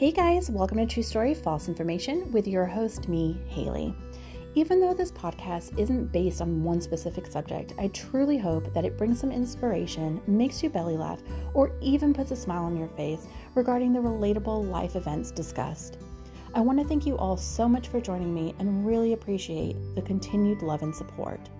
Hey guys, welcome to True Story False Information with your host, me, Haley. Even though this podcast isn't based on one specific subject, I truly hope that it brings some inspiration, makes you belly laugh, or even puts a smile on your face regarding the relatable life events discussed. I want to thank you all so much for joining me and really appreciate the continued love and support.